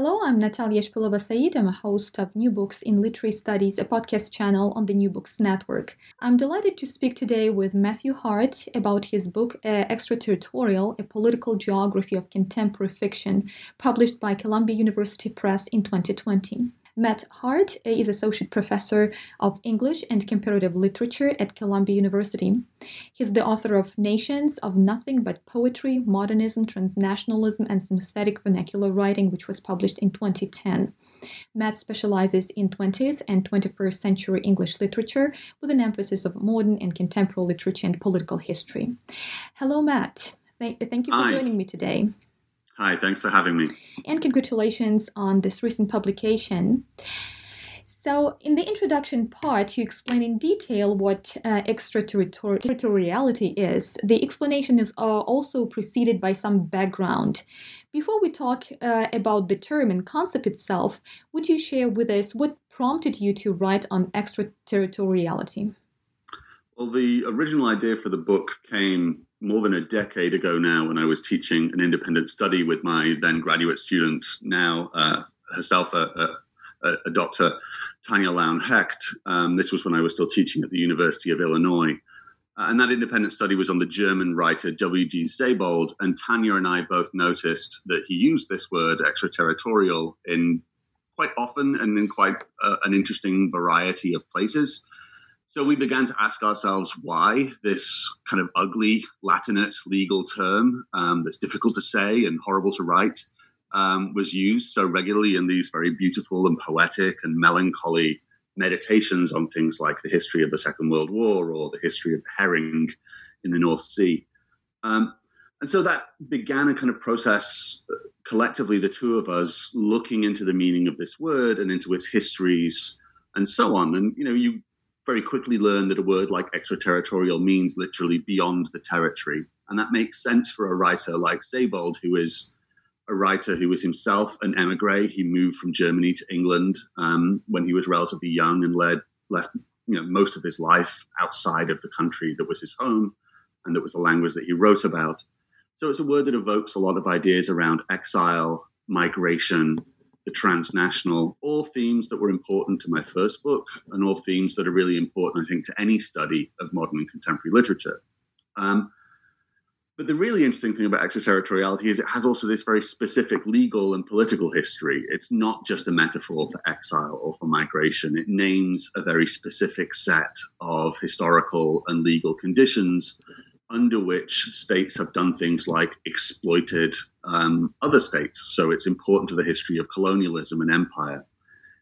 Hello, I'm Natalia Shpylova-Saeed. I'm a host of New Books in Literary Studies, a podcast channel on the New Books Network. I'm delighted to speak today with Matthew Hart about his book uh, Extraterritorial A Political Geography of Contemporary Fiction, published by Columbia University Press in 2020. Matt Hart is Associate Professor of English and Comparative Literature at Columbia University. He's the author of Nations of Nothing But Poetry, Modernism, Transnationalism, and Synthetic Vernacular Writing, which was published in 2010. Matt specializes in 20th and 21st century English literature with an emphasis of modern and contemporary literature and political history. Hello, Matt. Thank, thank you for Hi. joining me today. Hi, thanks for having me. And congratulations on this recent publication. So, in the introduction part, you explain in detail what uh, extraterritoriality is. The explanation is uh, also preceded by some background. Before we talk uh, about the term and concept itself, would you share with us what prompted you to write on extraterritoriality? Well, the original idea for the book came more than a decade ago now when I was teaching an independent study with my then graduate student, now uh, herself a, a, a, doctor, Tanya Lown Hecht. Um, this was when I was still teaching at the University of Illinois. Uh, and that independent study was on the German writer W.G. Sebald. And Tanya and I both noticed that he used this word extraterritorial in quite often and in quite uh, an interesting variety of places. So we began to ask ourselves why this kind of ugly Latinate legal term um, that's difficult to say and horrible to write um, was used so regularly in these very beautiful and poetic and melancholy meditations on things like the history of the Second World War or the history of the herring in the North Sea. Um, and so that began a kind of process uh, collectively, the two of us looking into the meaning of this word and into its histories and so on. And, you know, you very quickly learn that a word like extraterritorial means literally beyond the territory. And that makes sense for a writer like Sebald, who is a writer who was himself an emigre. He moved from Germany to England um, when he was relatively young and led, left you know, most of his life outside of the country that was his home and that was the language that he wrote about. So it's a word that evokes a lot of ideas around exile, migration, the transnational, all themes that were important to my first book, and all themes that are really important, I think, to any study of modern and contemporary literature. Um, but the really interesting thing about extraterritoriality is it has also this very specific legal and political history. It's not just a metaphor for exile or for migration. It names a very specific set of historical and legal conditions under which states have done things like exploited um, other states. So it's important to the history of colonialism and empire.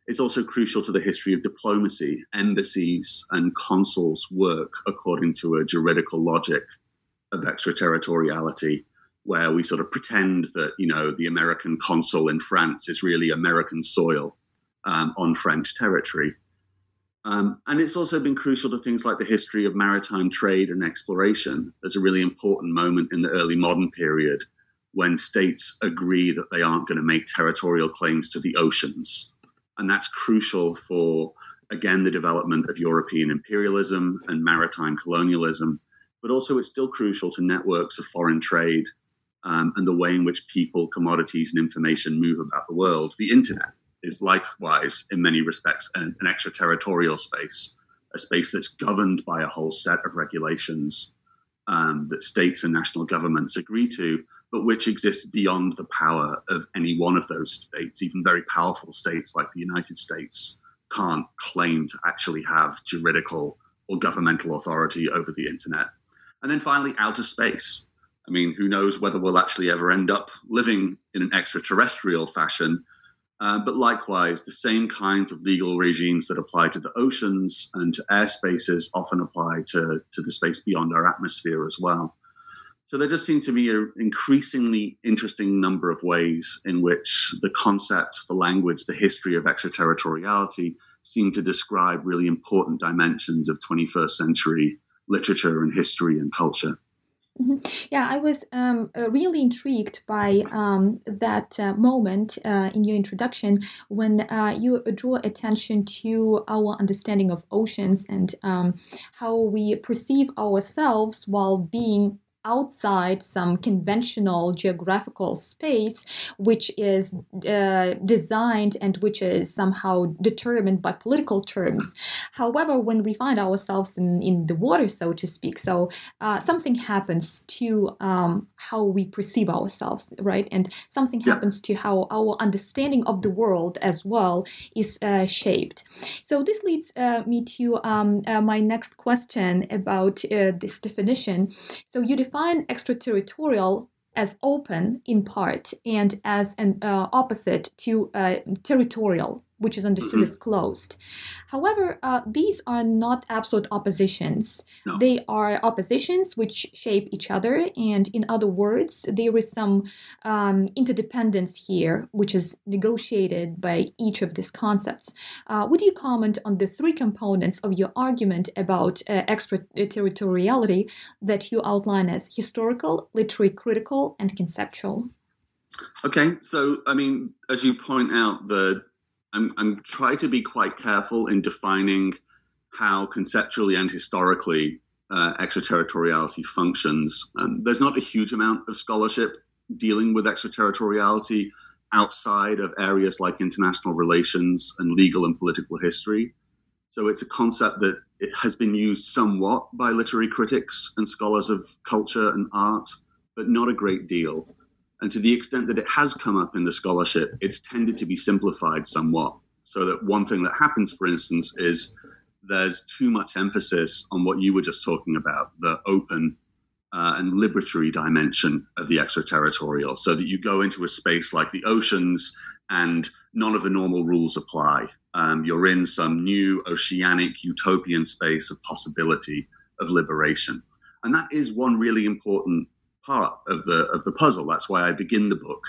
It's also crucial to the history of diplomacy. Embassies and consuls work according to a juridical logic of extraterritoriality, where we sort of pretend that, you know, the American consul in France is really American soil um, on French territory. Um, and it's also been crucial to things like the history of maritime trade and exploration. There's a really important moment in the early modern period when states agree that they aren't going to make territorial claims to the oceans. And that's crucial for, again, the development of European imperialism and maritime colonialism. But also, it's still crucial to networks of foreign trade um, and the way in which people, commodities, and information move about the world. The internet is likewise, in many respects, an, an, extraterritorial space, a space that's governed by a whole set of regulations um, that states and national governments agree to, but which exists beyond the power of any one of those states. Even very powerful states like the United States can't claim to actually have juridical or governmental authority over the internet. And then finally, outer space. I mean, who knows whether we'll actually ever end up living in an extraterrestrial fashion uh, but likewise, the same kinds of legal regimes that apply to the oceans and to airspaces often apply to, to the space beyond our atmosphere as well. So there just seem to be an increasingly interesting number of ways in which the concept, the language, the history of extraterritoriality seem to describe really important dimensions of 21st century literature and history and culture. Mm-hmm. Yeah, I was um, uh, really intrigued by um, that uh, moment uh, in your introduction when uh, you draw attention to our understanding of oceans and um, how we perceive ourselves while being outside some conventional geographical space, which is uh, designed and which is somehow determined by political terms. However, when we find ourselves in, in the water, so to speak, so uh, something happens to um, how we perceive ourselves, right? And something yeah. happens to how our understanding of the world as well is uh, shaped. So this leads uh, me to um, uh, my next question about uh, this definition. So you define define extraterritorial as open in part and as an uh, opposite to uh, territorial which is understood mm-hmm. as closed. However, uh, these are not absolute oppositions. No. They are oppositions which shape each other, and in other words, there is some um, interdependence here, which is negotiated by each of these concepts. Uh, would you comment on the three components of your argument about uh, extraterritoriality that you outline as historical, literary critical, and conceptual? Okay, so I mean, as you point out, the I'm, I'm trying to be quite careful in defining how conceptually and historically uh, extraterritoriality functions. Um, there's not a huge amount of scholarship dealing with extraterritoriality outside of areas like international relations and legal and political history. So it's a concept that it has been used somewhat by literary critics and scholars of culture and art, but not a great deal. And to the extent that it has come up in the scholarship, it's tended to be simplified somewhat. So that one thing that happens, for instance, is there's too much emphasis on what you were just talking about the open uh, and liberatory dimension of the extraterritorial. So that you go into a space like the oceans and none of the normal rules apply. Um, you're in some new oceanic utopian space of possibility of liberation. And that is one really important part of the of the puzzle. That's why I begin the book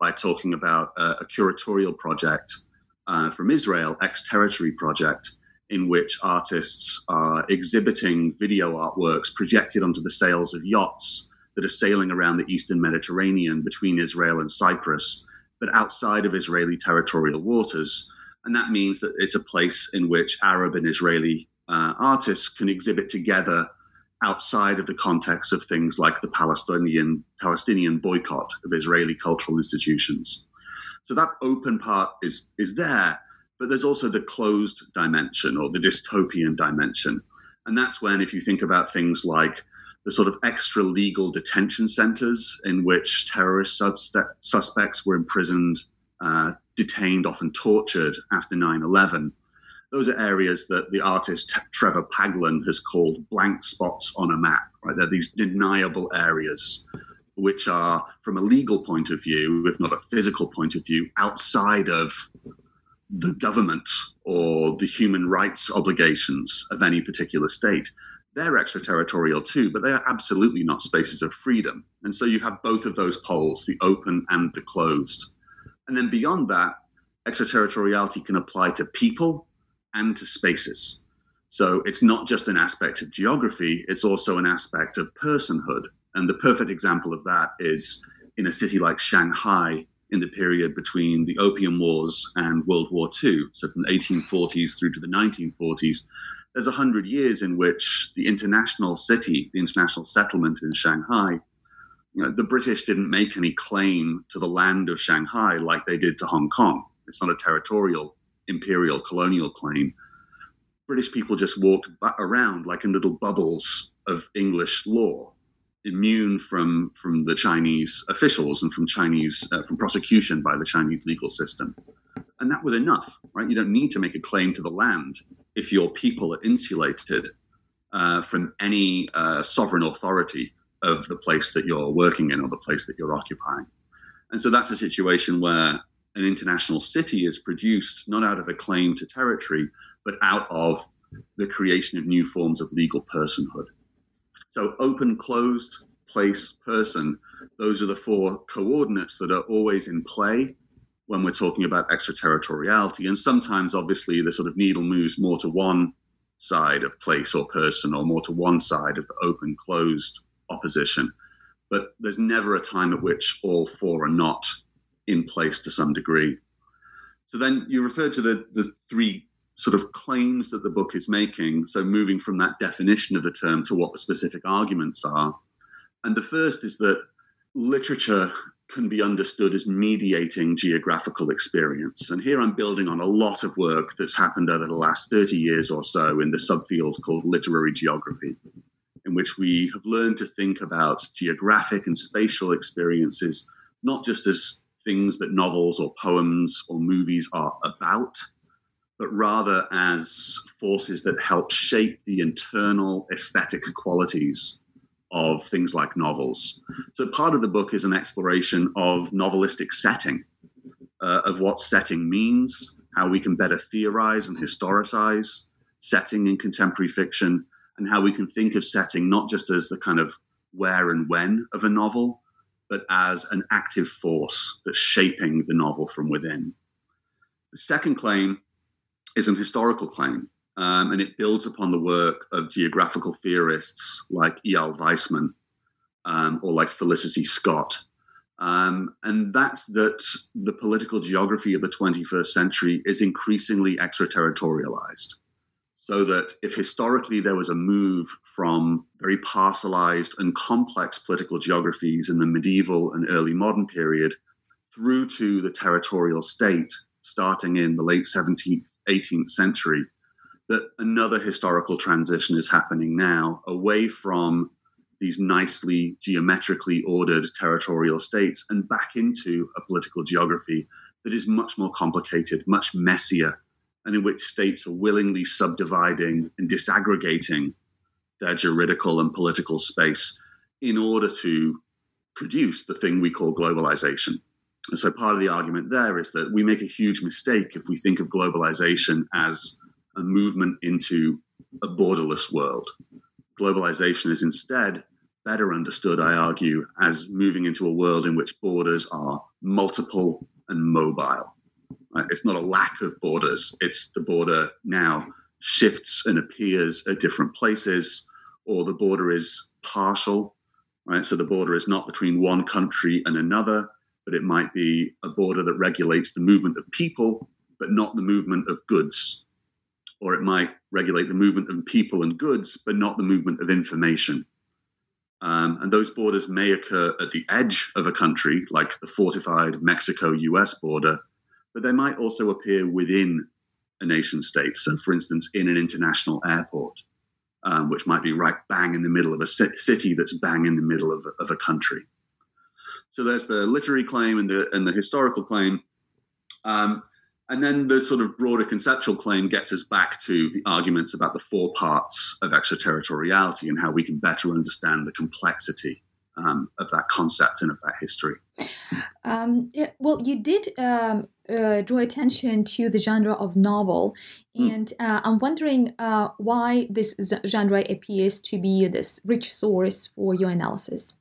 by talking about a, a curatorial project uh, from Israel, Ex Territory Project, in which artists are exhibiting video artworks projected onto the sails of yachts that are sailing around the eastern Mediterranean between Israel and Cyprus, but outside of Israeli territorial waters. And that means that it's a place in which Arab and Israeli uh, artists can exhibit together outside of the context of things like the Palestinian Palestinian boycott of Israeli cultural institutions. So that open part is is there, but there's also the closed dimension or the dystopian dimension. And that's when if you think about things like the sort of extra legal detention centers in which terrorist suspects were imprisoned, uh, detained, often tortured after 9 11 those are areas that the artist Trevor Paglen has called blank spots on a map. Right, they're these deniable areas which are, from a legal point of view, if not a physical point of view, outside of the government or the human rights obligations of any particular state. They're extraterritorial too, but they are absolutely not spaces of freedom. And so you have both of those poles, the open and the closed. And then beyond that, extraterritoriality can apply to people and to spaces. So it's not just an aspect of geography, it's also an aspect of personhood. And the perfect example of that is in a city like Shanghai in the period between the Opium Wars and World War II. So from the 1840s through to the 1940s, there's a hundred years in which the international city, the international settlement in Shanghai, you know, the British didn't make any claim to the land of Shanghai like they did to Hong Kong. It's not a territorial imperial colonial claim, British people just walked around like in little bubbles of English law, immune from from the Chinese officials and from Chinese uh, from prosecution by the Chinese legal system, and that was enough, right? You don't need to make a claim to the land if your people are insulated uh, from any uh, sovereign authority of the place that you're working in or the place that you're occupying. And so that's a situation where an international city is produced not out of a claim to territory, but out of the creation of new forms of legal personhood. So, open, closed, place, person, those are the four coordinates that are always in play when we're talking about extraterritoriality. And sometimes, obviously, the sort of needle moves more to one side of place or person or more to one side of the open closed opposition. But there's never a time at which all four are not in place to some degree. So then you refer to the, the three sort of claims that the book is making. So moving from that definition of the term to what the specific arguments are. And the first is that literature can be understood as mediating geographical experience. And here I'm building on a lot of work that's happened over the last 30 years or so in the subfield called literary geography, in which we have learned to think about geographic and spatial experiences not just as things that novels or poems or movies are about, but rather as forces that help shape the internal aesthetic qualities of things like novels. So part of the book is an exploration of novelistic setting, uh, of what setting means, how we can better theorize and historicize setting in contemporary fiction, and how we can think of setting not just as the kind of where and when of a novel, but as an active force that's shaping the novel from within. The second claim is an historical claim um, and it builds upon the work of geographical theorists like Eyal Weizman um, or like Felicity Scott. Um, and that's that the political geography of the 21st century is increasingly extraterritorialized. So that if historically there was a move from very parcelized and complex political geographies in the medieval and early modern period through to the territorial state starting in the late 17th, 18th century, that another historical transition is happening now away from these nicely geometrically ordered territorial states and back into a political geography that is much more complicated, much messier, and in which states are willingly subdividing and disaggregating their juridical and political space in order to produce the thing we call globalization. And so part of the argument there is that we make a huge mistake if we think of globalization as a movement into a borderless world. Globalization is instead better understood, I argue, as moving into a world in which borders are multiple and mobile. Right? It's not a lack of borders, it's the border now shifts and appears at different places, or the border is partial, right? So the border is not between one country and another, but it might be a border that regulates the movement of people, but not the movement of goods or it might regulate the movement of people and goods, but not the movement of information. Um, and those borders may occur at the edge of a country, like the fortified Mexico US border, but they might also appear within a nation state. So, for instance, in an international airport, um, which might be right bang in the middle of a city that's bang in the middle of a, of a country. So, there's the literary claim and the, and the historical claim. Um, and then the sort of broader conceptual claim gets us back to the arguments about the four parts of extraterritoriality and how we can better understand the complexity um, of that concept and of that history. Um, yeah, well, you did um, uh, draw attention to the genre of novel, hmm. and uh, I'm wondering uh, why this genre appears to be this rich source for your analysis.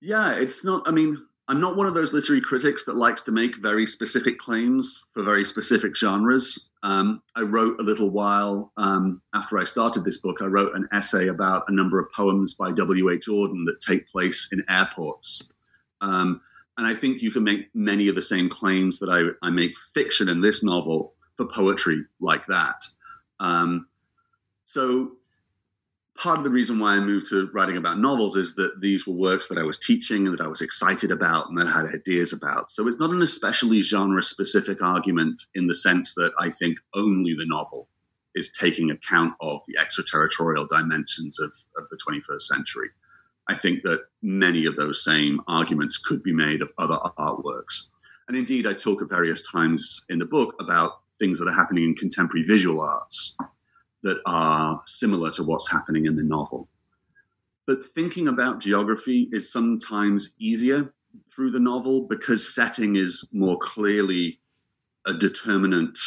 Yeah, it's not. I mean, I'm not one of those literary critics that likes to make very specific claims for very specific genres. Um, I wrote a little while um, after I started this book, I wrote an essay about a number of poems by W.H. Auden that take place in airports. Um, and I think you can make many of the same claims that I, I make fiction in this novel for poetry like that. Um, so part of the reason why I moved to writing about novels is that these were works that I was teaching and that I was excited about and that I had ideas about. So it's not an especially genre specific argument in the sense that I think only the novel is taking account of the extraterritorial dimensions of, of the 21st century. I think that many of those same arguments could be made of other artworks. And indeed, I talk at various times in the book about things that are happening in contemporary visual arts that are similar to what's happening in the novel. But thinking about geography is sometimes easier through the novel because setting is more clearly a determinant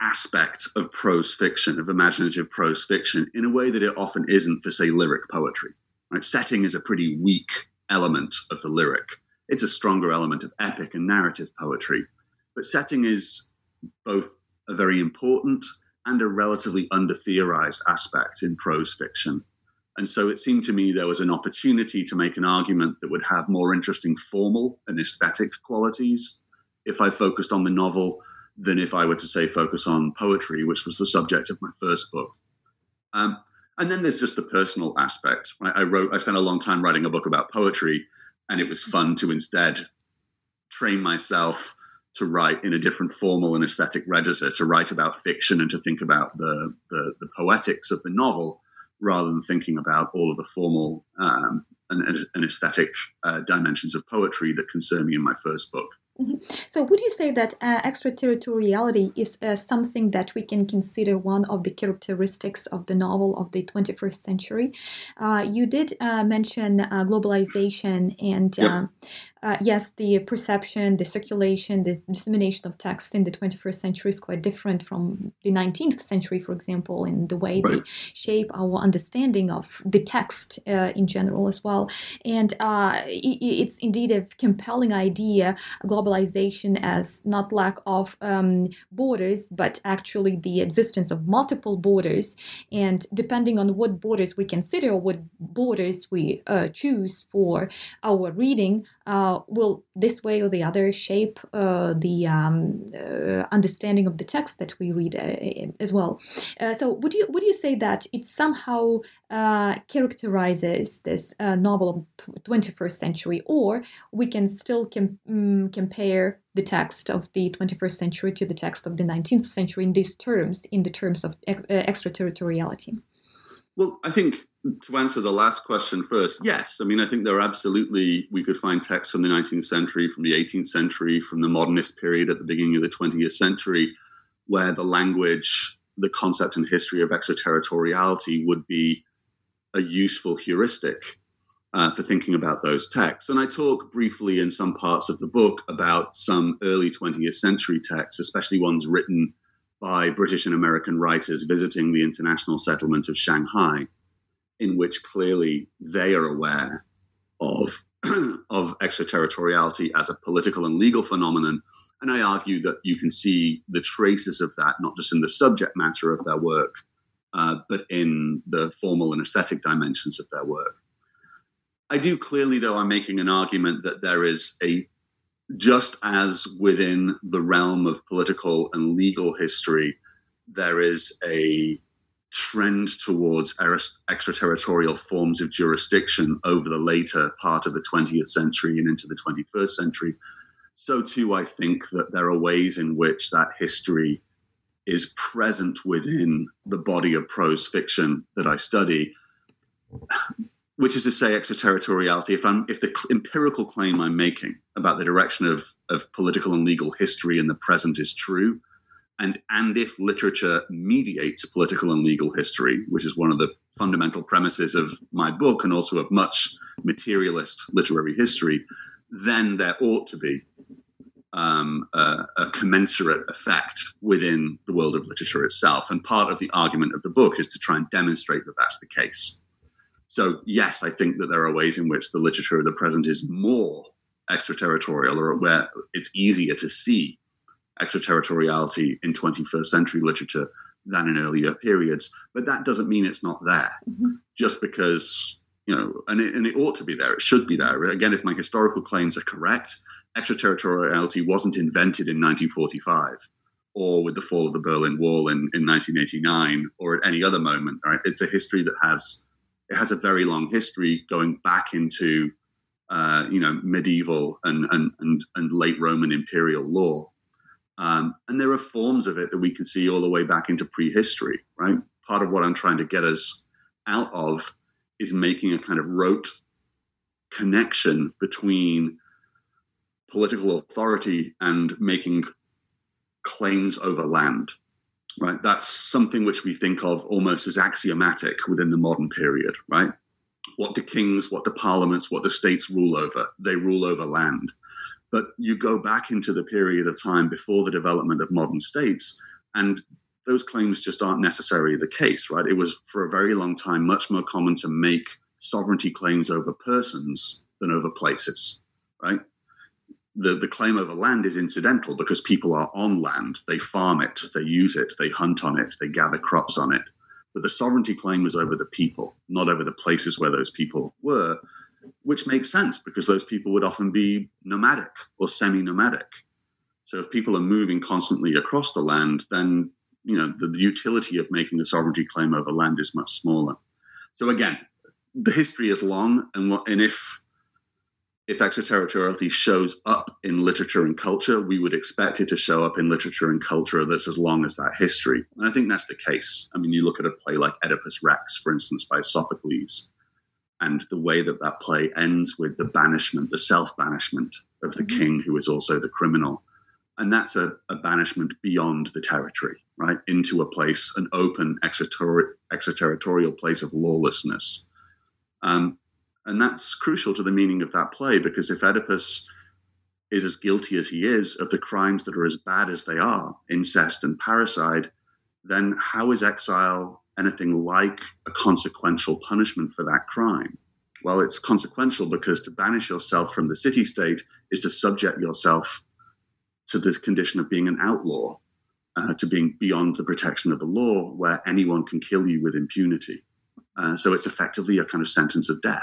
aspect of prose fiction, of imaginative prose fiction, in a way that it often isn't for, say, lyric poetry. Right? Setting is a pretty weak element of the lyric. It's a stronger element of epic and narrative poetry. But setting is both a very important and a relatively under theorized aspect in prose fiction. And so it seemed to me there was an opportunity to make an argument that would have more interesting formal and aesthetic qualities if I focused on the novel than if I were to say focus on poetry, which was the subject of my first book. Um, and then there's just the personal aspect. I wrote, I spent a long time writing a book about poetry, and it was fun to instead train myself to write in a different formal and aesthetic register, to write about fiction and to think about the, the, the poetics of the novel rather than thinking about all of the formal um, and, and, aesthetic uh, dimensions of poetry that concern me in my first book. Mm-hmm. So, would you say that uh, extraterritoriality is uh, something that we can consider one of the characteristics of the novel of the 21st century? Uh, you did uh, mention uh, globalization and yep. Uh, yes, the perception, the circulation, the dissemination of text in the 21st century is quite different from the 19th century, for example, in the way right. they shape our understanding of the text uh, in general as well. And uh, it's indeed a compelling idea, globalization as not lack of um, borders, but actually the existence of multiple borders. And depending on what borders we consider, what borders we uh, choose for our reading, uh, will this way or the other shape uh, the um, uh, understanding of the text that we read uh, as well. Uh, so would you would you say that it somehow uh, characterizes this novel of 21st century, or we can still com- um, compare the text of the 21st century to the text of the 19th century in these terms, in the terms of ex- extraterritoriality? Well, I think to answer the last question first, yes. I mean, I think there are absolutely, we could find texts from the 19th century, from the 18th century, from the modernist period at the beginning of the 20th century, where the language, the concept and history of extraterritoriality would be a useful heuristic uh, for thinking about those texts. And I talk briefly in some parts of the book about some early 20th century texts, especially ones written by British and American writers visiting the international settlement of Shanghai, in which clearly they are aware of, of extraterritoriality as a political and legal phenomenon. And I argue that you can see the traces of that not just in the subject matter of their work, uh, but in the formal and aesthetic dimensions of their work. I do clearly, though, I'm making an argument that there is a just as within the realm of political and legal history, there is a trend towards extraterritorial forms of jurisdiction over the later part of the 20th century and into the 21st century. So, too, I think that there are ways in which that history is present within the body of prose fiction that I study which is to say extraterritoriality if i'm if the empirical claim i'm making about the direction of of political and legal history in the present is true and and if literature mediates political and legal history which is one of the fundamental premises of my book and also of much materialist literary history then there ought to be um, a, a, commensurate effect within the world of literature itself. And part of the argument of the book is to try and demonstrate that that's the case. So, yes, I think that there are ways in which the literature of the present is more extraterritorial or where it's easier to see extraterritoriality in 21st century literature than in earlier periods. But that doesn't mean it's not there mm-hmm. just because, you know, and it, and it ought to be there. It should be there. Again, if my historical claims are correct, extraterritoriality wasn't invented in 1945 or with the fall of the Berlin Wall in, in 1989 or at any other moment. Right? It's a history that has it has a very long history going back into uh, you know medieval and, and and and late Roman imperial law. Um, and there are forms of it that we can see all the way back into prehistory, right? Part of what I'm trying to get us out of is making a kind of rote connection between political authority and making claims over land right? That's something which we think of almost as axiomatic within the modern period, right? What do kings, what do parliaments, what do states rule over? They rule over land. But you go back into the period of time before the development of modern states, and those claims just aren't necessarily the case, right? It was for a very long time much more common to make sovereignty claims over persons than over places, right? The, the claim over land is incidental because people are on land. They farm it, they use it, they hunt on it, they gather crops on it. But the sovereignty claim was over the people, not over the places where those people were, which makes sense because those people would often be nomadic or semi nomadic. So if people are moving constantly across the land, then you know the, the, utility of making a sovereignty claim over land is much smaller. So again, the history is long, and what, and if if extraterritoriality shows up in literature and culture, we would expect it to show up in literature and culture that's as long as that history. And I think that's the case. I mean, you look at a play like Oedipus Rex, for instance, by Sophocles, and the way that that play ends with the banishment, the self banishment of the mm-hmm. king who is also the criminal. And that's a, a, banishment beyond the territory, right? Into a place, an open extraterritorial place of lawlessness. Um, and that's crucial to the meaning of that play because if Oedipus is as guilty as he is of the crimes that are as bad as they are, incest and parricide, then how is exile anything like a consequential punishment for that crime? Well, it's consequential because to banish yourself from the city state is to subject yourself to the condition of being an outlaw, uh, to being beyond the protection of the law, where anyone can kill you with impunity. Uh, so it's effectively a kind of sentence of death.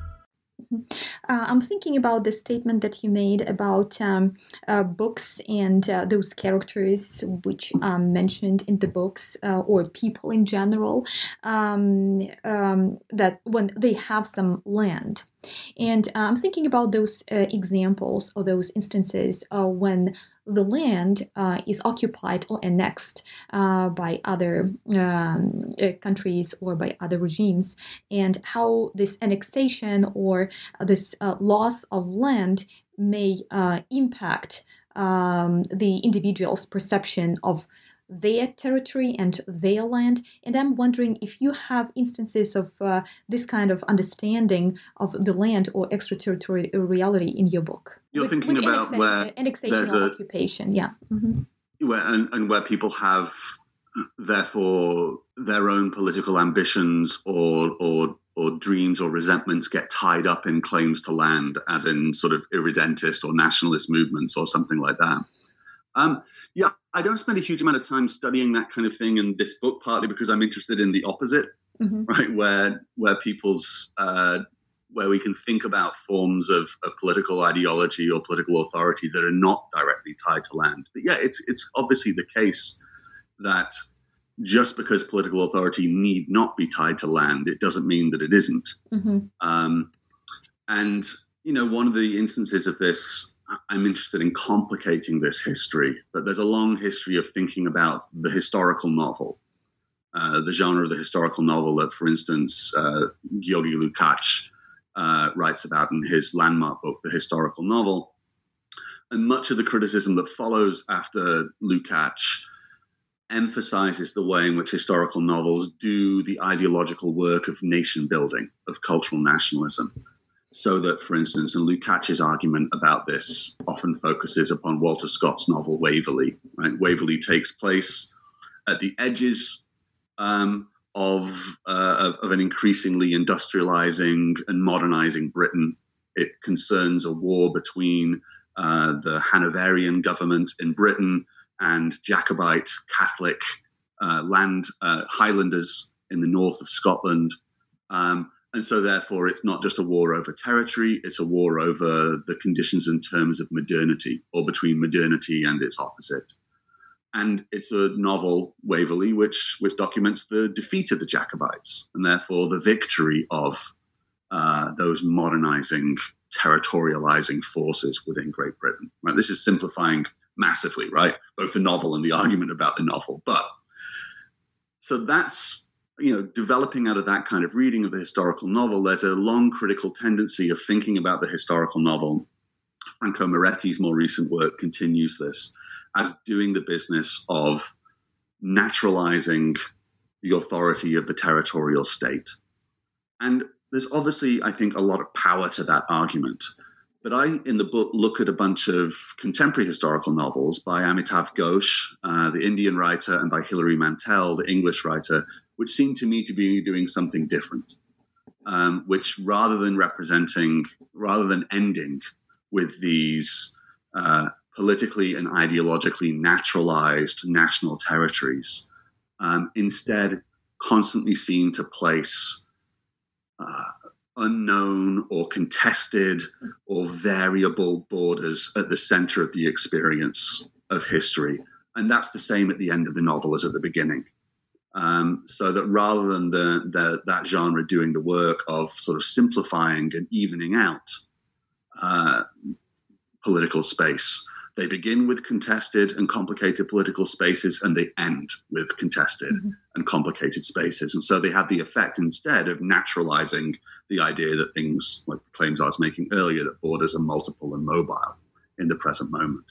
Uh, I'm thinking about the statement that you made about um, uh, books and uh, those characters which are mentioned in the books uh, or people in general um, um, that when they have some land. And uh, I'm thinking about those uh, examples or those instances when the land uh, is occupied or annexed uh, by other um, uh, countries or by other regimes, and how this annexation or this uh, loss of land may uh, impact um, the individual's perception of their territory and their land. And I'm wondering if you have instances of uh, this kind of understanding of the land or extraterritorial reality in your book. You're with, thinking with about where annexation or a, occupation, yeah. Mm-hmm. Where, and, and where people have, therefore, their own political ambitions or or or dreams or resentments get tied up in claims to land, as in sort of irredentist or nationalist movements or something like that. Um, yeah, I don't spend a huge amount of time studying that kind of thing in this book, partly because I'm interested in the opposite, mm-hmm. right? Where where people's uh, where we can think about forms of, of, political ideology or political authority that are not directly tied to land. But yeah, it's it's obviously the case that just because political authority need not be tied to land, it doesn't mean that it isn't. Mm-hmm. Um, and you know, one of the instances of this I'm interested in complicating this history, but there's a long history of thinking about the historical novel, uh, the genre of the historical novel that, for instance, uh, Lukács uh, writes about in his landmark book, The Historical Novel. And much of the criticism that follows after Lukács emphasizes the way in which historical novels do the ideological work of nation building, of cultural nationalism so that, for instance, and Lukács's argument about this often focuses upon Walter Scott's novel Waverley. Right? Waverley takes place at the edges um, of, uh, of, of an increasingly industrializing and modernizing Britain. It concerns a war between uh, the Hanoverian government in Britain and Jacobite Catholic uh, land uh, Highlanders in the north of Scotland. Um, and so, therefore, it's not just a war over territory, it's a war over the conditions and terms of modernity or between modernity and its opposite. And it's a novel, Waverley, which, which documents the defeat of the Jacobites and therefore the victory of uh, those modernizing, territorializing forces within Great Britain. Right? This is simplifying massively, right? Both the novel and the argument about the novel. But so that's you know, developing out of that kind of reading of the historical novel, there's a long critical tendency of thinking about the historical novel. Franco Moretti's more recent work continues this as doing the business of naturalizing the authority of the territorial state. And there's obviously, I think, a lot of power to that argument. But I, in the book, look at a bunch of contemporary historical novels by Amitav Ghosh, uh, the Indian writer, and by Hilary Mantel, the English writer, which seem to me to be doing something different. Um, which, rather than representing, rather than ending with these uh, politically and ideologically naturalized national territories, um, instead constantly seem to place uh, unknown or contested or variable borders at the center of the experience of history. And that's the same at the end of the novel as at the beginning. Um, so that rather than the, the, that genre doing the work of sort of simplifying and evening out uh, political space, they begin with contested and complicated political spaces and they end with contested mm-hmm. and complicated spaces. And so they have the effect instead of naturalizing the idea that things, like the claims I was making earlier, that borders are multiple and mobile in the present moment.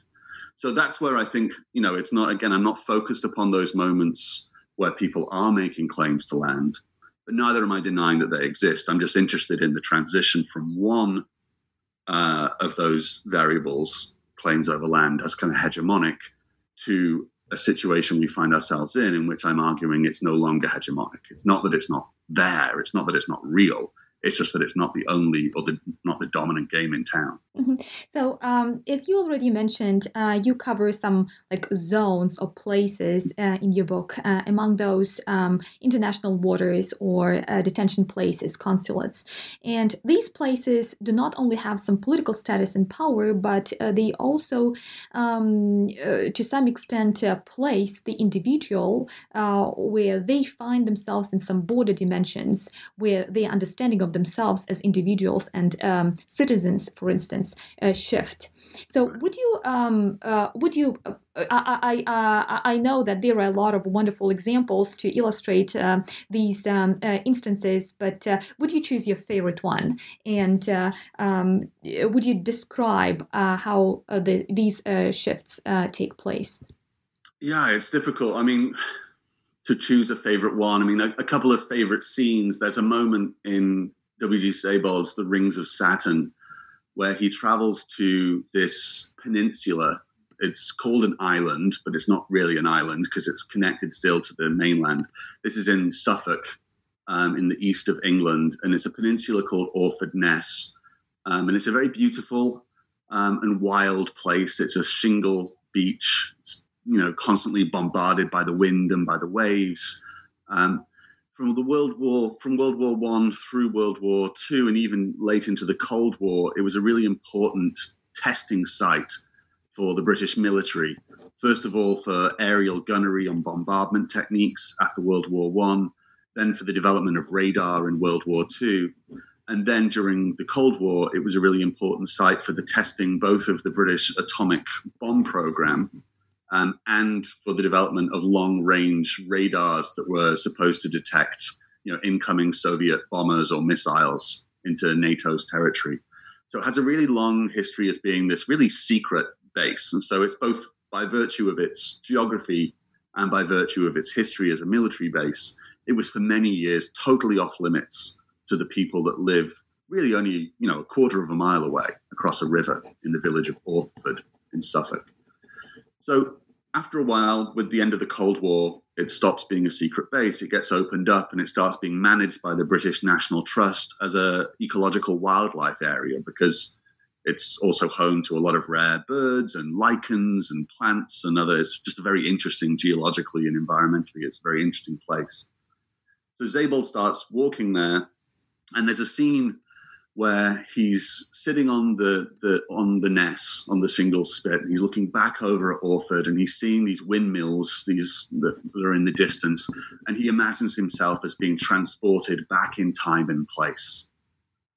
So that's where I think, you know, it's not, again, I'm not focused upon those moments where people are making claims to land, but neither am I denying that they exist. I'm just interested in the transition from one uh, of those variables claims over land as kind of hegemonic to a situation we find ourselves in, in which I'm arguing it's no longer hegemonic. It's not that it's not there, it's not that it's not real, it's just that it's not the only or the, not the dominant game in town. Mm-hmm. So, um, as you already mentioned, uh, you cover some like zones or places uh, in your book. Uh, among those, um, international waters or uh, detention places, consulates, and these places do not only have some political status and power, but uh, they also, um, uh, to some extent, place the individual where they find themselves in some border dimensions, where their understanding of themselves as individuals and um, citizens, for instance, uh, shift. So, would you um, uh, would you? Uh, I I, uh, I know that there are a lot of wonderful examples to illustrate uh, these um, uh, instances, but would you choose your favorite one? And um, would you describe how the, these shifts take place? Yeah, it's difficult. I mean, to choose a favorite one. I mean, a, a, couple of favorite scenes. There's a moment in W.G. Sebald's The Rings of Saturn, where he travels to this peninsula. It's called an island, but it's not really an island because it's connected still to the mainland. This is in Suffolk, um, in the east of England, and it's a peninsula called Orford Ness. Um, and it's a very beautiful um, and wild place. It's a shingle beach. It's you know constantly bombarded by the wind and by the waves. Um, from the World War from World War One through World War Two, and even late into the Cold War, it was a really important testing site for the British military. First of all, for aerial gunnery and bombardment techniques after World War One, then for the development of radar in World War Two, and then during the Cold War, it was a really important site for the testing both of the British atomic bomb program um, and for the development of long range radars that were supposed to detect you know, incoming Soviet bombers or missiles into NATO's territory. So it has a really long history as being this really secret base. And so it's both by virtue of its geography and by virtue of its history as a military base, it was for many years totally off limits to the people that live really only, you know, a quarter of a mile away across a river in the village of Orford in Suffolk. So after a while, with the end of the Cold War, it stops being a secret base. It gets opened up and it starts being managed by the British National Trust as a ecological wildlife area because it's also home to a lot of rare birds and lichens and plants and others. Just a very interesting geologically and environmentally. It's a very interesting place. So Sebald starts walking there, and there's a scene where he's sitting on the, the on the Ness on the single spit. he's looking back over at Orford, and he's seeing these windmills, these that are in the distance, and he imagines himself as being transported back in time and place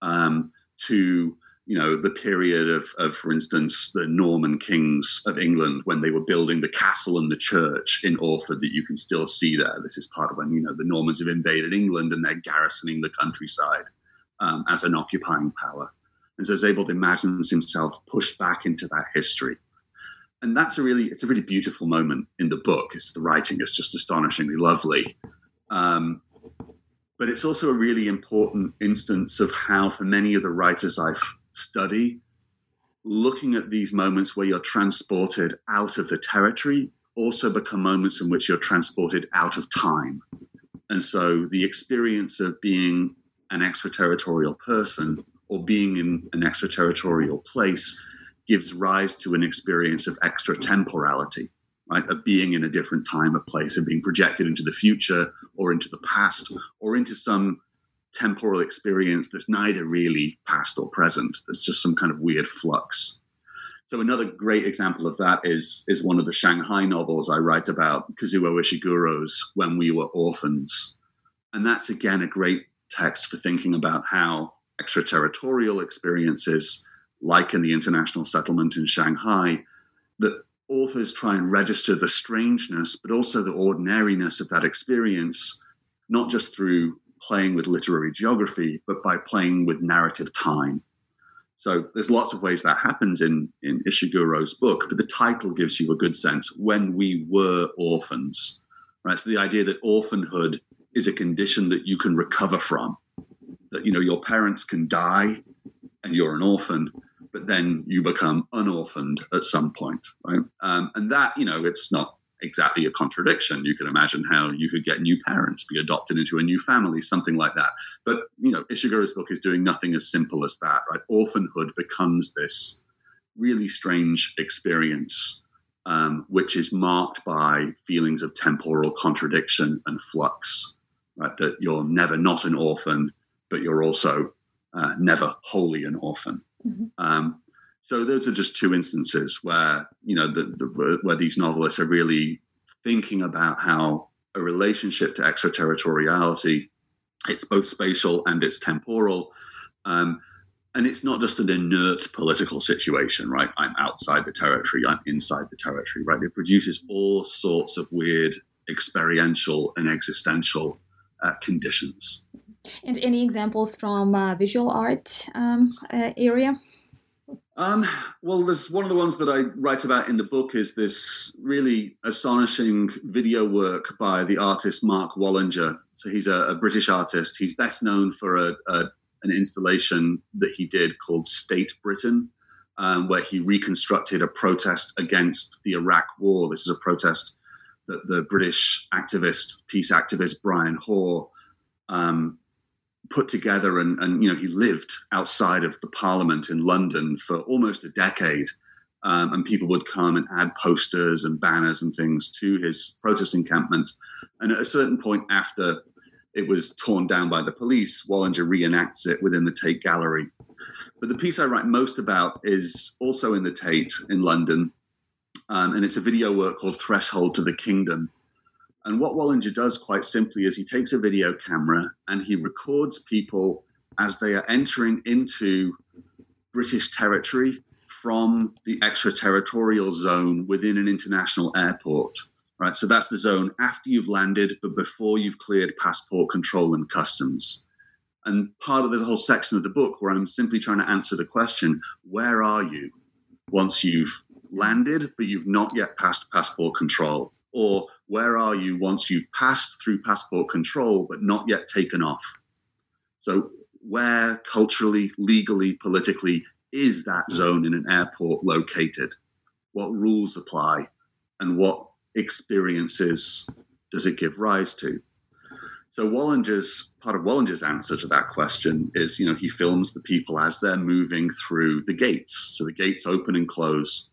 um, to you know, the period of, of, for instance, the Norman kings of England when they were building the castle and the church in Orford that you can still see there. This is part of when, you know, the Normans have invaded England and they're garrisoning the countryside um, as an occupying power. And so Sebald imagines himself pushed back into that history. And that's a really, it's a really beautiful moment in the book. It's the writing is just astonishingly lovely. Um, but it's also a really important instance of how, for many of the writers I've study, looking at these moments where you're transported out of the territory also become moments in which you're transported out of time. And so the experience of being an extraterritorial person or being in an extraterritorial place gives rise to an experience of extratemporality, right? Of being in a different time or place, of being projected into the future or into the past or into some temporal experience that's neither really past or present. There's just some kind of weird flux. So another great example of that is is one of the Shanghai novels I write about, Kazuo Ishiguro's When We Were Orphans. And that's again a great text for thinking about how extraterritorial experiences, like in the international settlement in Shanghai, that authors try and register the strangeness, but also the ordinariness of that experience, not just through playing with literary geography, but by playing with narrative time. So there's lots of ways that happens in, in Ishiguro's book, but the title gives you a good sense when we were orphans, right? So the idea that orphanhood is a condition that you can recover from, that, you know, your parents can die and you're an orphan, but then you become unorphaned at some point, right? Um, and that, you know, it's not exactly a contradiction. You can imagine how you could get new parents, be adopted into a new family, something like that. But you know, Ishiguro's book is doing nothing as simple as that. Right? Orphanhood becomes this really strange experience, um, which is marked by feelings of temporal contradiction and flux. Right? That you're never not an orphan, but you're also uh, never wholly an orphan. Mm-hmm. Um, so those are just two instances where you know the, the, where these novelists are really thinking about how a relationship to extraterritoriality it's both spatial and it's temporal um, and it's not just an inert political situation right i'm outside the territory i'm inside the territory right it produces all sorts of weird experiential and existential uh, conditions and any examples from uh, visual art um, uh, area um, well, there's one of the ones that I write about in the book is this really astonishing video work by the artist Mark Wallinger. So he's a, a British artist. He's best known for a, a, an installation that he did called State Britain, um, where he reconstructed a protest against the Iraq War. This is a protest that the British activist, peace activist Brian Haw um, put together and, and you know he lived outside of the parliament in london for almost a decade um, and people would come and add posters and banners and things to his protest encampment. And at a certain point after it was torn down by the police wallinger reenacts it within the tate gallery. But the piece i write most about is also in the tate in london um, and it's a video work called threshold to the kingdom and what Wallinger does quite simply is he takes a video camera and he records people as they are entering into British territory from the extraterritorial zone within an international airport. Right, so that's the zone after you've landed, but before you've cleared passport control and customs. And part of there's a whole section of the book where I'm simply trying to answer the question: Where are you once you've landed, but you've not yet passed passport control? Or where are you once you've passed through passport control but not yet taken off? So, where culturally, legally, politically is that zone in an airport located? What rules apply? And what experiences does it give rise to? So Wallinger's part of Wallinger's answer to that question is, you know, he films the people as they're moving through the gates. So the gates open and close.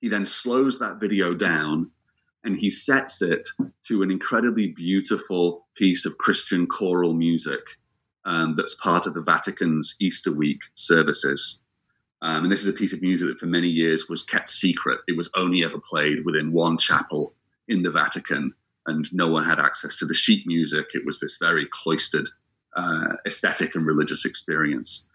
He then slows that video down and he sets it to an incredibly beautiful piece of Christian choral music um, that's part of the Vatican's Easter week services. Um, and this is a piece of music that for many years was kept secret. It was only ever played within one chapel in the Vatican, and no one had access to the sheet music. It was this very cloistered uh, aesthetic and religious experience.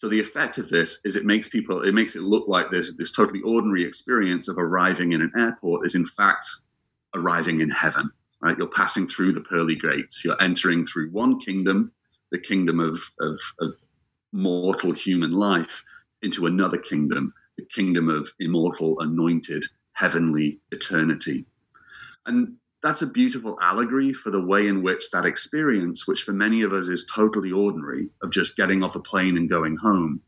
So the effect of this is it makes people, it makes it look like this this totally ordinary experience of arriving in an airport is in fact arriving in heaven. Right, you're passing through the pearly gates. You're entering through one kingdom, the kingdom of, of, of mortal human life, into another kingdom, the kingdom of immortal, anointed, heavenly eternity. And that's a beautiful allegory for the way in which that experience, which for many of us is totally ordinary, of just getting off a plane and going home,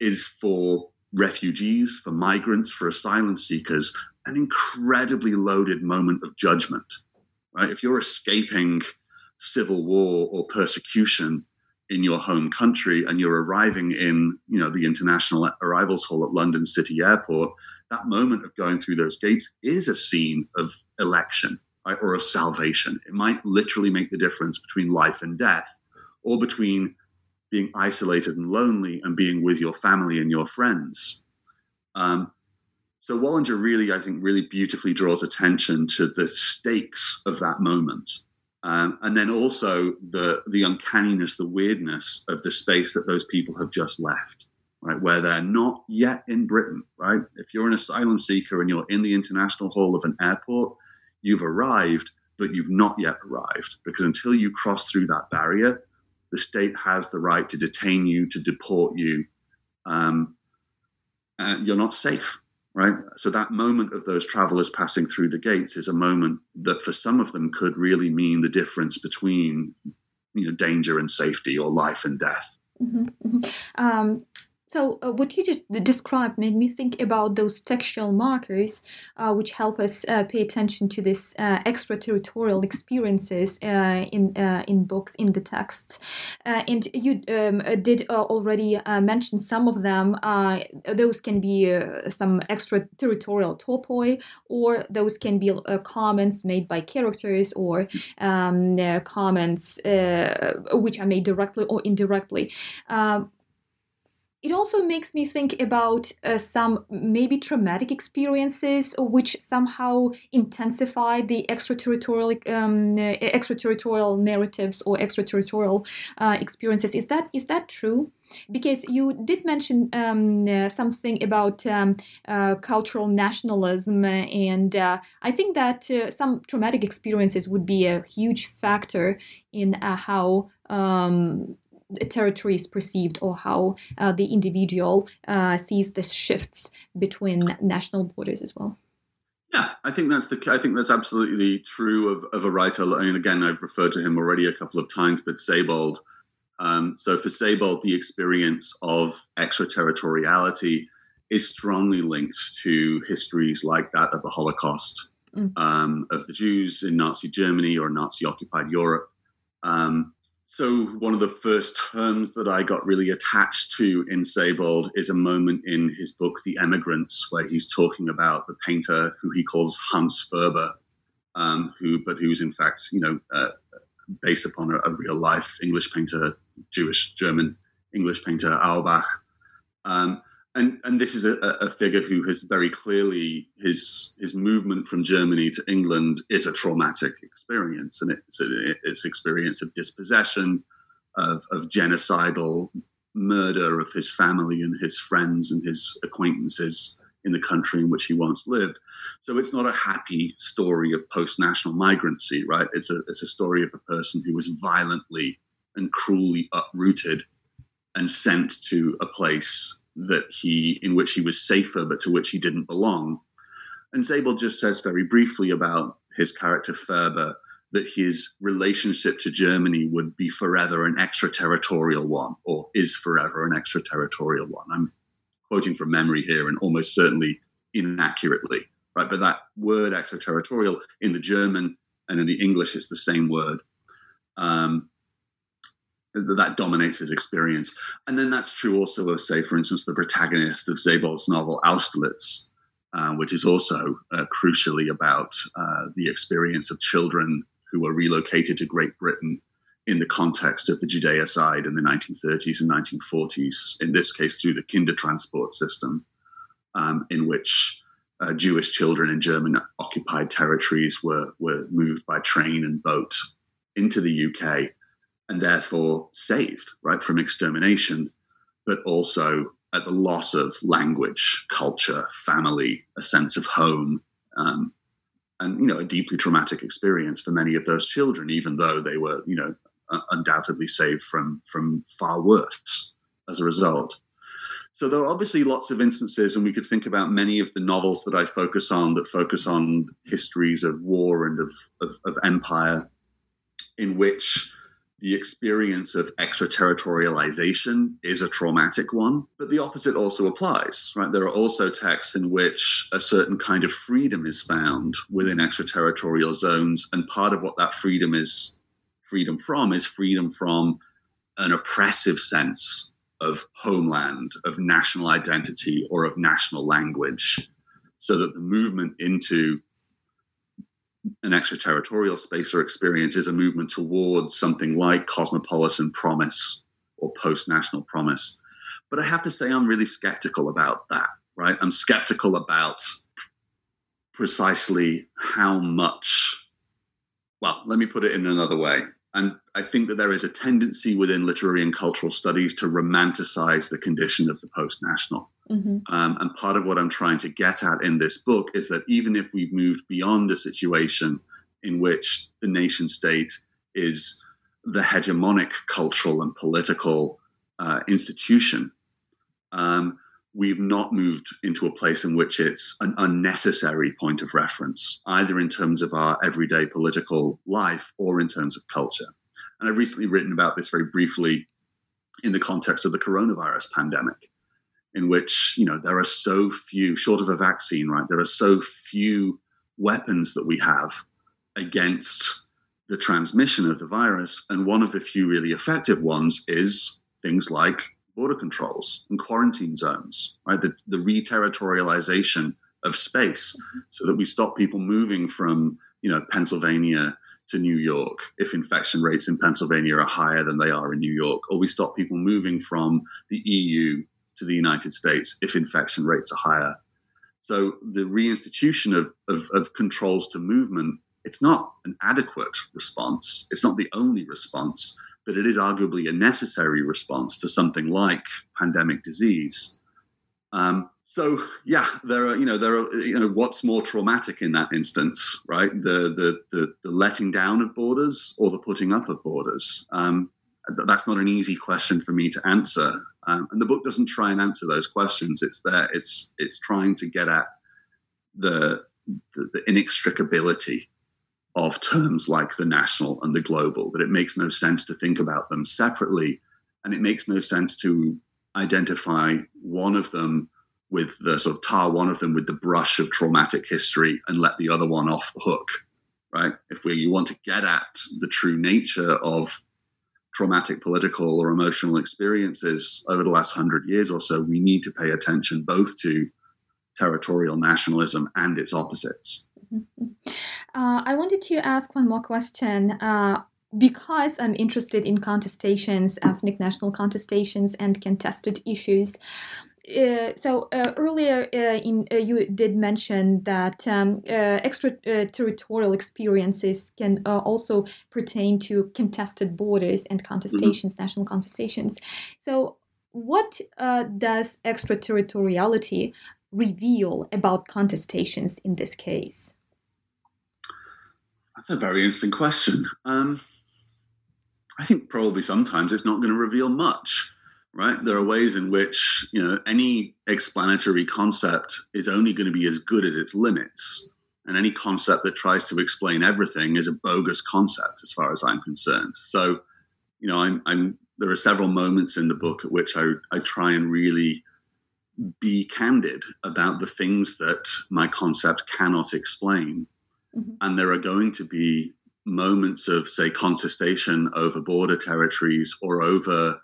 is for refugees, for migrants, for asylum seekers, an incredibly loaded moment of judgment. Right? If you're escaping civil war or persecution in your home country and you're arriving in, you know, the international arrivals hall at London City Airport, that moment of going through those gates is a scene of election right, or of salvation. It might literally make the difference between life and death, or between being isolated and lonely and being with your family and your friends. Um, so Wallinger really, I think, really beautifully draws attention to the stakes of that moment. Um, and then also the the uncanniness, the weirdness of the space that those people have just left right, where they're not yet in Britain, right? If you're an asylum seeker and you're in the international hall of an airport, you've arrived, but you've not yet arrived because until you cross through that barrier, the state has the right to detain you, to deport you. Um, you're not safe, right? So that moment of those travelers passing through the gates is a moment that for some of them could really mean the difference between, you know, danger and safety or life and death. Mm-hmm, mm-hmm. Um, so, uh, what you just described made me think about those textual markers, uh, which help us uh, pay attention to this uh, extraterritorial experiences uh, in uh, in books in the texts. and you um, did already mention some of them. those can be some extraterritorial topoi, or those can be comments made by characters, or um, comments which are made directly or indirectly. Um, it also makes me think about uh, some maybe traumatic experiences which somehow intensify the extraterritorial um, uh, extraterritorial narratives or extraterritorial uh, experiences. Is that is that true? Because you did mention um, uh, something about um, uh, cultural nationalism, and uh, I think that some traumatic experiences would be a huge factor in how um, territory is perceived or how uh, the individual uh, sees the shifts between national borders as well. Yeah, I think that's the. I think that's absolutely true of, of a writer. I mean, again, I've referred to him already a couple of times, but Sebald. Um, so for Sebald, the experience of extraterritoriality is strongly linked to histories like that of the Holocaust, mm. um, of the Jews in Nazi Germany or Nazi occupied Europe. Um, so, one of the first terms that I got really attached to in Sebald is a moment in his book, The Emigrants, where he's talking about the painter who he calls Hans Ferber, um, who, but who's in fact, you know, uh, based upon a, a, real life English painter, Jewish German English painter, Auerbach. Um, and and this is a, a, figure who has very clearly his his movement from Germany to England is a traumatic experience, and it's a, it's experience of dispossession, of, of genocidal murder of his family and his friends and his acquaintances in the country in which he once lived. So it's not a happy story of post-national migrancy, right? It's a it's a story of a person who was violently and cruelly uprooted and sent to a place that he in which he was safer but to which he didn't belong and Sebald just says very briefly about his character Ferber that his relationship to Germany would be forever an extraterritorial one, or is forever an extraterritorial one. I'm quoting from memory here and almost certainly inaccurately, right? But that word extraterritorial in the German and in the English is the same word. Um, that dominates his experience. And then that's true also of, say, for instance, the protagonist of Sebald's novel Austerlitz, uh, which is also uh, crucially about uh, the experience of children who were relocated to Great Britain in the context of the Judeocide in the 1930s and 1940s, in this case through the Kindertransport system, um, in which uh, Jewish children in German occupied territories were, were moved by train and boat into the UK and therefore saved right from extermination but also at the loss of language, culture, family, a sense of home, um, and you know a deeply traumatic experience for many of those children, even though they were you know undoubtedly saved from from far worse as a result. So there are obviously lots of instances, and we could think about many of the novels that I focus on that focus on histories of war and of, of, of empire, in which the experience of extraterritorialization is a traumatic one, but the opposite also applies, right? There are also texts in which a certain kind of freedom is found within extraterritorial zones, and part of what that freedom is freedom from is freedom from an oppressive sense of homeland, of national identity, or of national language, so that the movement into an extraterritorial space or experience is a movement towards something like cosmopolitan promise or post national promise. But I have to say, I'm really skeptical about that, right? I'm skeptical about precisely how much. Well, let me put it in another way. And I think that there is a tendency within literary and cultural studies to romanticize the condition of the post national. Mm-hmm. Um, and part of what I'm trying to get at in this book is that even if we've moved beyond a situation in which the nation state is the hegemonic cultural and political uh, institution, um, we've not moved into a place in which it's an unnecessary point of reference, either in terms of our everyday political life or in terms of culture. And I've recently written about this very briefly in the context of the coronavirus pandemic, in which, you know, there are so few, short of a vaccine, right? There are so few weapons that we have against the transmission of the virus. And one of the few really effective ones is things like border controls and quarantine zones, right? The, the re-territorialization of space so that we stop people moving from, you know, Pennsylvania to New York if infection rates in Pennsylvania are higher than they are in New York, or we stop people moving from the EU to the United States if infection rates are higher. So the reinstitution of, of, of controls to movement, it's not an adequate response. It's not the only response but it is arguably a necessary response to something like pandemic disease. Um, so yeah, there are you know there are you know what's more traumatic in that instance, right? The the the, the letting down of borders or the putting up of borders. Um, that's not an easy question for me to answer, um, and the book doesn't try and answer those questions. It's there. It's it's trying to get at the the, the inextricability of terms like the national and the global, that it makes no sense to think about them separately. And it makes no sense to identify one of them with the sort of tar one of them with the brush of traumatic history and let the other one off the hook, right? If we, you want to get at the true nature of traumatic political or emotional experiences over the last hundred years or so, we need to pay attention both to territorial nationalism and its opposites. Uh, I wanted to ask one more question. Uh, because I'm interested in contestations, ethnic national contestations, and contested issues. Uh, so uh, earlier uh, in uh, you did mention that um, extraterritorial experiences can also pertain to contested borders and contestations, mm-hmm. national contestations. So, what does extraterritoriality reveal about contestations in this case? That's a very interesting question. Um, I think probably sometimes it's not going to reveal much, right? There are ways in which you know any explanatory concept is only going to be as good as its limits, and any concept that tries to explain everything is a bogus concept, as far as I'm concerned. So, you know, I'm, I'm there are several moments in the book at which I, I try and really be candid about the things that my concept cannot explain Mm-hmm. And there are going to be moments of, say, contestation over border territories or over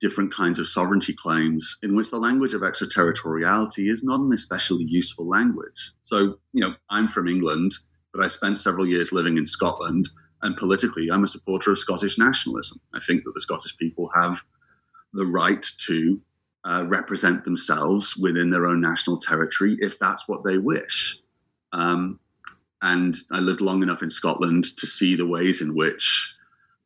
different kinds of sovereignty claims in which the language of extraterritoriality is not an especially useful language. So, you know, I'm from England, but I spent several years living in Scotland, and politically, I'm a supporter of Scottish nationalism. I think that the Scottish people have the right to uh, represent themselves within their own national territory if that's what they wish. Um, and I lived long enough in Scotland to see the ways in which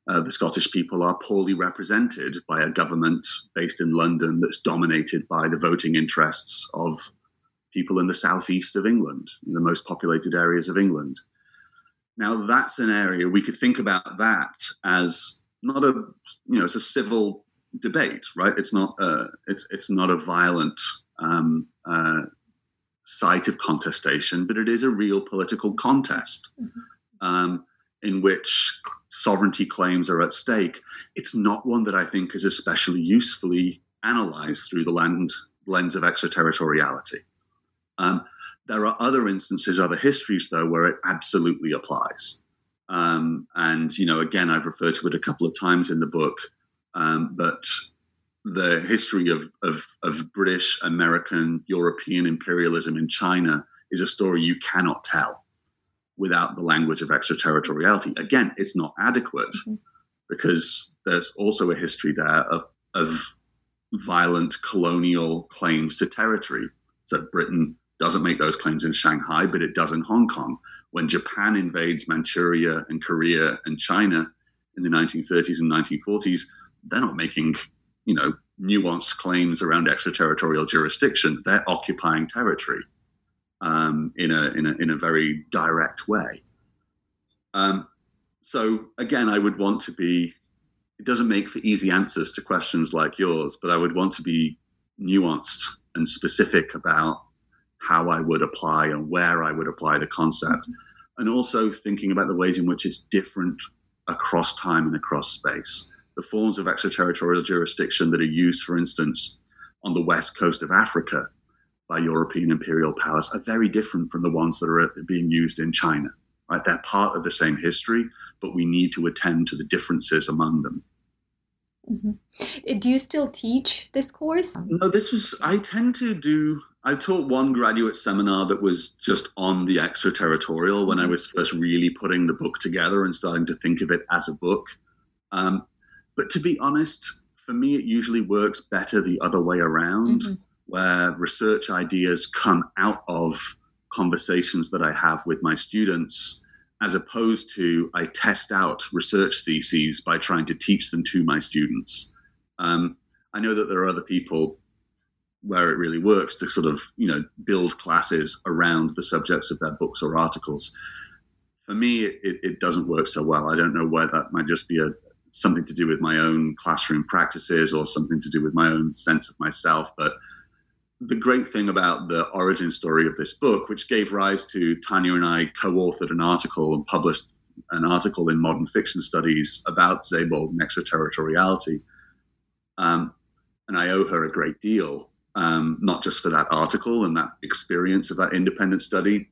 uh, the Scottish people are poorly represented by a government based in London that's dominated by the voting interests of people in the southeast of England, in the most populated areas of England. Now, that's an area we could think about that as not a, you know, it's a civil debate, right? It's not a, it's it's not a violent um, uh, site of contestation, but it is a real political contest. Mm-hmm. Um, in which sovereignty claims are at stake, it's not one that I think is especially usefully analyzed through the land, lens of extraterritoriality. Um, there are other instances, other histories, though, where it absolutely applies. Um, and, you know, again, I've referred to it a couple of times in the book, um, but the history of, of, of British, American, European imperialism in China is a story you cannot tell without the language of extraterritoriality. Again, it's not adequate mm-hmm. because there's also a history there of, of violent colonial claims to territory. So Britain doesn't make those claims in Shanghai, but it does in Hong Kong. When Japan invades Manchuria and Korea and China in the 1930s and 1940s, they're not making, you know, nuanced claims around extraterritorial jurisdiction. They're occupying territory um, in, a, in, a, in a very direct way. Um, so again, I would want to be, it doesn't make for easy answers to questions like yours, but I would want to be nuanced and specific about how I would apply and where I would apply the concept. And also thinking about the ways in which it's different across time and across space. The forms of extraterritorial jurisdiction that are used, for instance, on the west coast of Africa by European imperial powers are very different from the ones that are being used in China. Right? They're part of the same history, but we need to attend to the differences among them. Mm-hmm. Do you still teach this course? No, this was, I tend to do, I taught one graduate seminar that was just on the extraterritorial when I was first really putting the book together and starting to think of it as a book. Um, but to be honest, for me, it usually works better the other way around. Mm-hmm where research ideas come out of conversations that I have with my students, as opposed to I test out research theses by trying to teach them to my students. Um, I know that there are other people where it really works to sort of you know build classes around the subjects of their books or articles. For me, it, it doesn't work so well. I don't know why that might just be a something to do with my own classroom practices or something to do with my own sense of myself, but the great thing about the origin story of this book, which gave rise to Tanya and I co authored an article and published an article in Modern Fiction Studies about Sebald and extraterritoriality. Um, and I owe her a great deal, um, not just for that article and that experience of that independent study,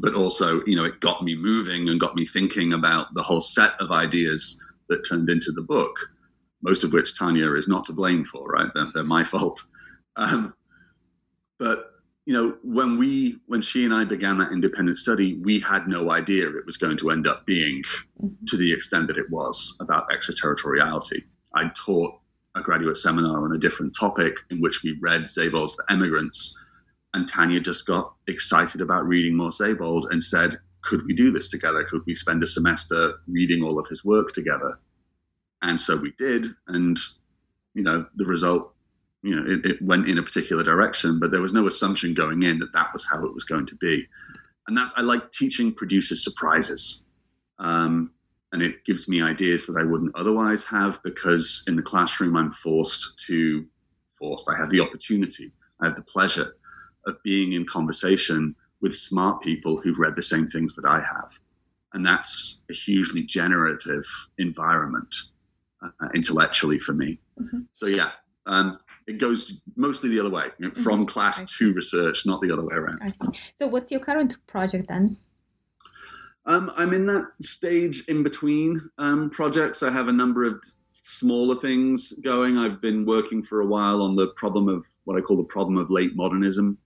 but also, you know, it got me moving and got me thinking about the whole set of ideas that turned into the book, most of which Tanya is not to blame for, right? They're, they're my fault. Um, but you know, when we when she and I began that independent study, we had no idea it was going to end up being mm-hmm. to the extent that it was about extraterritoriality. I taught a graduate seminar on a different topic in which we read Sebald's The Emigrants, and Tanya just got excited about reading more Sebald and said, "Could we do this together? Could we spend a semester reading all of his work together?" And so we did, and you know, the result you know, it, it, went in a particular direction, but there was no assumption going in that that was how it was going to be. And that I like teaching produces surprises. Um, and it gives me ideas that I wouldn't otherwise have because in the classroom I'm forced to, forced, I have the opportunity, I have the pleasure of being in conversation with smart people who've read the same things that I have. And that's a hugely generative environment uh, intellectually for me. Mm-hmm. So, yeah, um, it goes mostly the other way you know, mm-hmm. from class to research, not the other way around. I see. So, what's your current project then? Um, I'm in that stage in between um, projects. I have a number of smaller things going. I've been working for a while on the problem of what I call the problem of late modernism,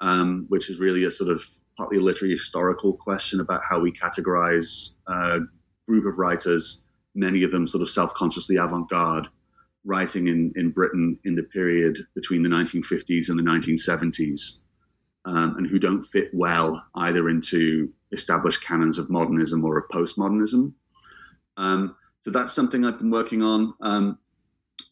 um, which is really a sort of partly a literary historical question about how we categorize a group of writers, many of them sort of self consciously avant garde, writing in, in Britain in the period between the 1950s and the 1970s, um, and who don't fit well either into established canons of modernism or of postmodernism. Um, so that's something I've been working on. Um,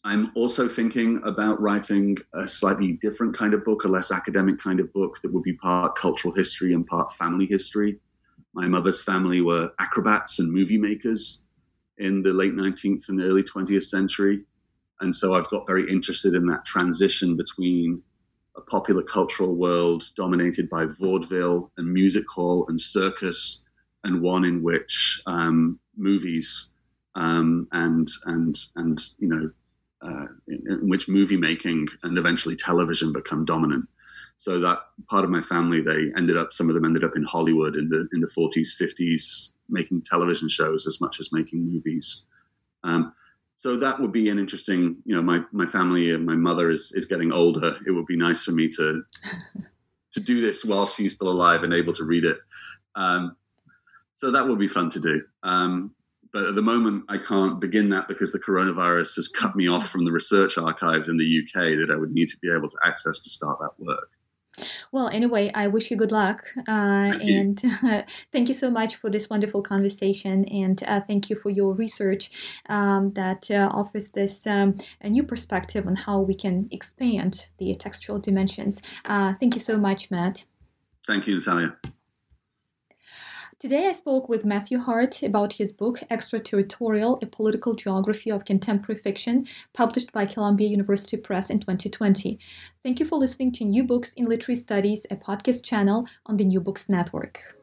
I'm also thinking about writing a slightly different kind of book, a less academic kind of book that would be part cultural history and part family history. My mother's family were acrobats and movie makers in the late 19th and early 20th century. And so I've got very interested in that transition between a popular cultural world dominated by vaudeville and music hall and circus, and one in which um, movies um, and and and you know uh, in, in, which movie making and eventually television become dominant. So that part of my family, they ended up, some of them ended up in Hollywood in the in the 40s, 50s, making television shows as much as making movies. Um, so that would be an interesting, you know, my my family and my mother is is getting older. It would be nice for me to to do this while she's still alive and able to read it. Um, so that would be fun to do. Um, but at the moment, I can't begin that because the coronavirus has cut me off from the research archives in the UK that I would need to be able to access to start that work. Well, anyway, I wish you good luck. Uh, and uh, thank you so much for this wonderful conversation. And uh, thank you for your research um, that uh, offers this um, a new perspective on how we can expand the textual dimensions. Uh, thank you so much, Matt. Thank you, Natalia. Today I spoke with Matthew Hart about his book Extraterritorial A Political Geography of Contemporary Fiction, published by Columbia University Press in 2020. Thank you for listening to New Books in Literary Studies, a podcast channel on the New Books Network.